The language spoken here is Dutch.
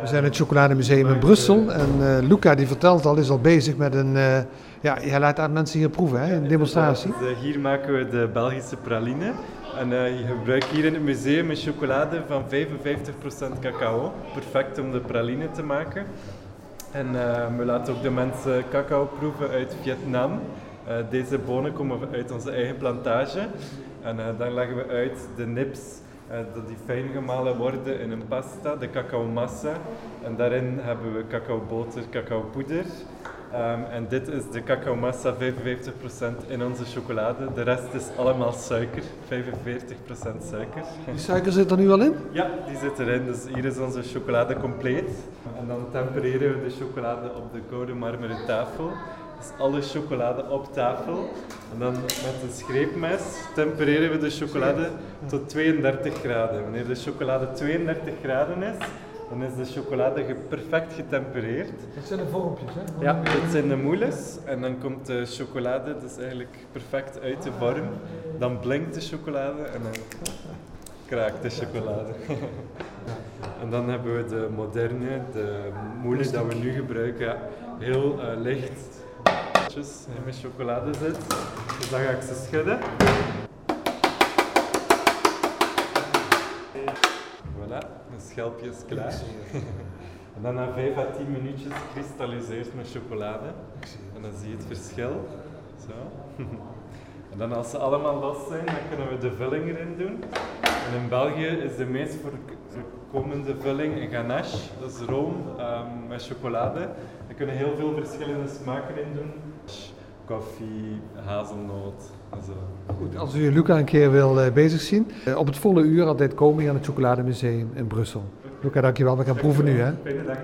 We zijn het Chocolademuseum in Brussel en uh, Luca die vertelt al, is al bezig met een, uh, ja, hij laat aan mensen hier proeven, hè, een demonstratie. Dus, hier maken we de Belgische praline en je gebruikt hier in het museum een chocolade van 55% cacao, perfect om de praline te maken. En we laten ook de mensen cacao proeven uit Vietnam. deze bonen komen uit onze eigen plantage en dan leggen we uit de nips dat die fijn gemalen worden in een pasta, de cacao massa. En daarin hebben we cacaoboter, cacaopoeder. Um, en dit is de cacao massa, 55% in onze chocolade. De rest is allemaal suiker, 45% suiker. Die suiker zit er nu al in? Ja, die zit erin. Dus hier is onze chocolade compleet. En dan tempereren we de chocolade op de gouden marmeren tafel. Dus alle chocolade op tafel. En dan met een schreepmes tempereren we de chocolade tot 32 graden. Wanneer de chocolade 32 graden is, dan is de chocolade perfect getempereerd. Dit zijn de vormpjes, hè? Ja, dit zijn de moules. En dan komt de chocolade dus eigenlijk perfect uit de vorm. Dan blinkt de chocolade en dan kraakt de chocolade. en dan hebben we de moderne, de moule dat we nu gebruiken. heel uh, licht, in mijn chocolade zit. Dus dan ga ik ze schudden. Voilà, mijn schelpje is klaar. En dan na 5 à 10 minuutjes kristalliseert mijn chocolade. En dan zie je het verschil. Zo. En dan als ze allemaal los zijn, dan kunnen we de vulling erin doen. En in België is de meest voorkomende vulling een ganache. Dat is room um, met chocolade. We kunnen heel veel verschillende smaken in doen koffie, hazelnoot en zo. Goed, als u Luca een keer wil uh, bezig zien, uh, op het volle uur altijd komen hier aan het Chocolademuseum in Brussel. Luca, dankjewel. We gaan proeven nu. Hè? Fijne dag.